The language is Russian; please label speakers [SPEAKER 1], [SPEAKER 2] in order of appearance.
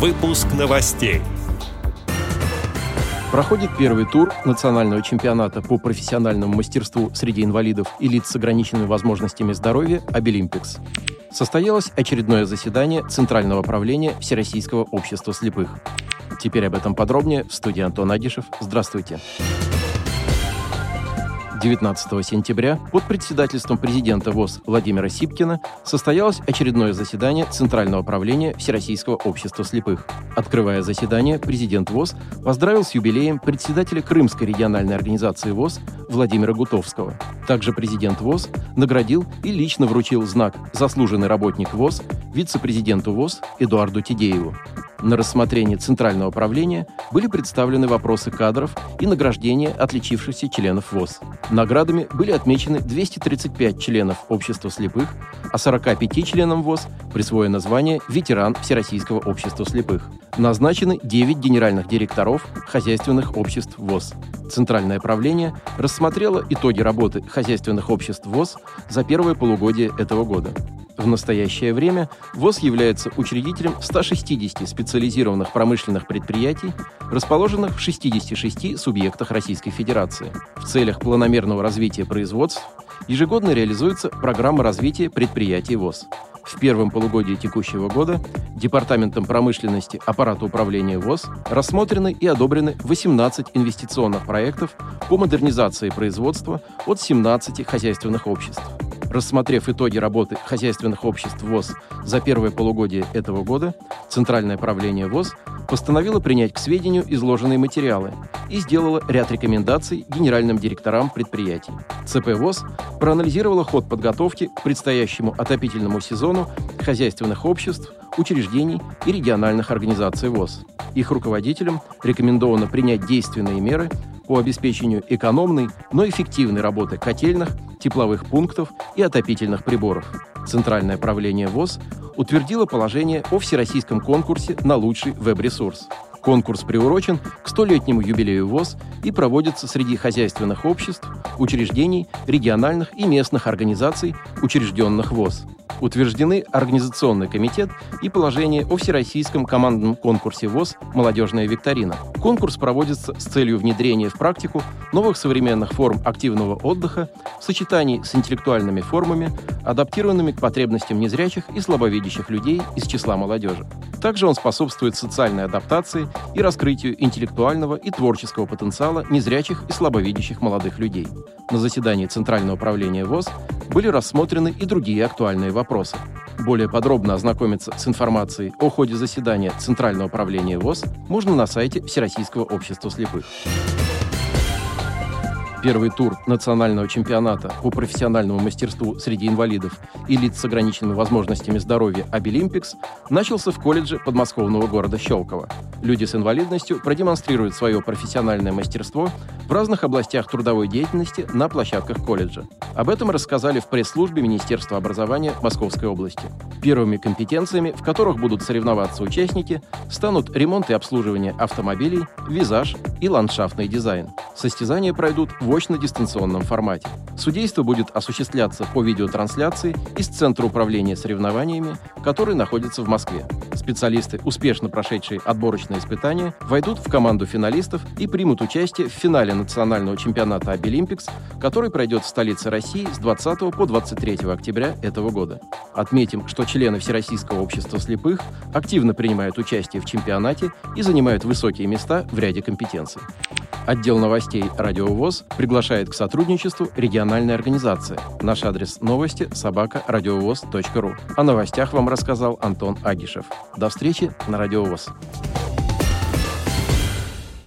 [SPEAKER 1] Выпуск новостей.
[SPEAKER 2] Проходит первый тур национального чемпионата по профессиональному мастерству среди инвалидов и лиц с ограниченными возможностями здоровья «Обилимпикс». Состоялось очередное заседание Центрального правления Всероссийского общества слепых. Теперь об этом подробнее в студии Антон Агишев. Здравствуйте. Здравствуйте. 19 сентября под председательством президента ВОЗ Владимира Сипкина состоялось очередное заседание Центрального правления Всероссийского общества слепых. Открывая заседание, президент ВОЗ поздравил с юбилеем председателя Крымской региональной организации ВОЗ Владимира Гутовского. Также президент ВОЗ наградил и лично вручил знак «Заслуженный работник ВОЗ» вице-президенту ВОЗ Эдуарду Тидееву. На рассмотрение Центрального правления были представлены вопросы кадров и награждения отличившихся членов ВОЗ. Наградами были отмечены 235 членов Общества слепых, а 45 членам ВОЗ присвоено звание «Ветеран Всероссийского общества слепых». Назначены 9 генеральных директоров хозяйственных обществ ВОЗ. Центральное правление рассмотрело итоги работы хозяйственных обществ ВОЗ за первое полугодие этого года. В настоящее время ВОЗ является учредителем 160 специализированных промышленных предприятий, расположенных в 66 субъектах Российской Федерации. В целях планомерного развития производств ежегодно реализуется программа развития предприятий ВОЗ. В первом полугодии текущего года Департаментом промышленности аппарата управления ВОЗ рассмотрены и одобрены 18 инвестиционных проектов по модернизации производства от 17 хозяйственных обществ. Рассмотрев итоги работы хозяйственных обществ ВОЗ за первое полугодие этого года, Центральное правление ВОЗ постановило принять к сведению изложенные материалы и сделало ряд рекомендаций генеральным директорам предприятий. ЦП ВОЗ проанализировала ход подготовки к предстоящему отопительному сезону хозяйственных обществ, учреждений и региональных организаций ВОЗ. Их руководителям рекомендовано принять действенные меры по обеспечению экономной, но эффективной работы котельных, тепловых пунктов и отопительных приборов. Центральное правление ВОЗ утвердило положение о всероссийском конкурсе на лучший веб-ресурс. Конкурс приурочен к столетнему юбилею ВОЗ и проводится среди хозяйственных обществ, учреждений, региональных и местных организаций, учрежденных ВОЗ утверждены Организационный комитет и положение о Всероссийском командном конкурсе ВОЗ «Молодежная викторина». Конкурс проводится с целью внедрения в практику новых современных форм активного отдыха в сочетании с интеллектуальными формами, адаптированными к потребностям незрячих и слабовидящих людей из числа молодежи. Также он способствует социальной адаптации и раскрытию интеллектуального и творческого потенциала незрячих и слабовидящих молодых людей. На заседании Центрального управления ВОЗ были рассмотрены и другие актуальные вопросы. Более подробно ознакомиться с информацией о ходе заседания Центрального управления ВОЗ можно на сайте Всероссийского общества слепых. Первый тур национального чемпионата по профессиональному мастерству среди инвалидов и лиц с ограниченными возможностями здоровья «Обилимпикс» начался в колледже подмосковного города Щелково. Люди с инвалидностью продемонстрируют свое профессиональное мастерство в разных областях трудовой деятельности на площадках колледжа. Об этом рассказали в пресс-службе Министерства образования Московской области. Первыми компетенциями, в которых будут соревноваться участники, станут ремонт и обслуживание автомобилей, визаж и ландшафтный дизайн. Состязания пройдут в очно-дистанционном формате. Судейство будет осуществляться по видеотрансляции из Центра управления соревнованиями, который находится в Москве. Специалисты, успешно прошедшие отборочные испытания, войдут в команду финалистов и примут участие в финале национального чемпионата «Обилимпикс», который пройдет в столице России с 20 по 23 октября этого года. Отметим, что члены Всероссийского общества слепых активно принимают участие в чемпионате и занимают высокие места в ряде компетенций. Отдел новостей «Радио ВОЗ» приглашает к сотрудничеству региональной организации. Наш адрес новости – собака радиовоз.ру. О новостях вам рассказал Антон Агишев. До встречи на «Радио ВОЗ».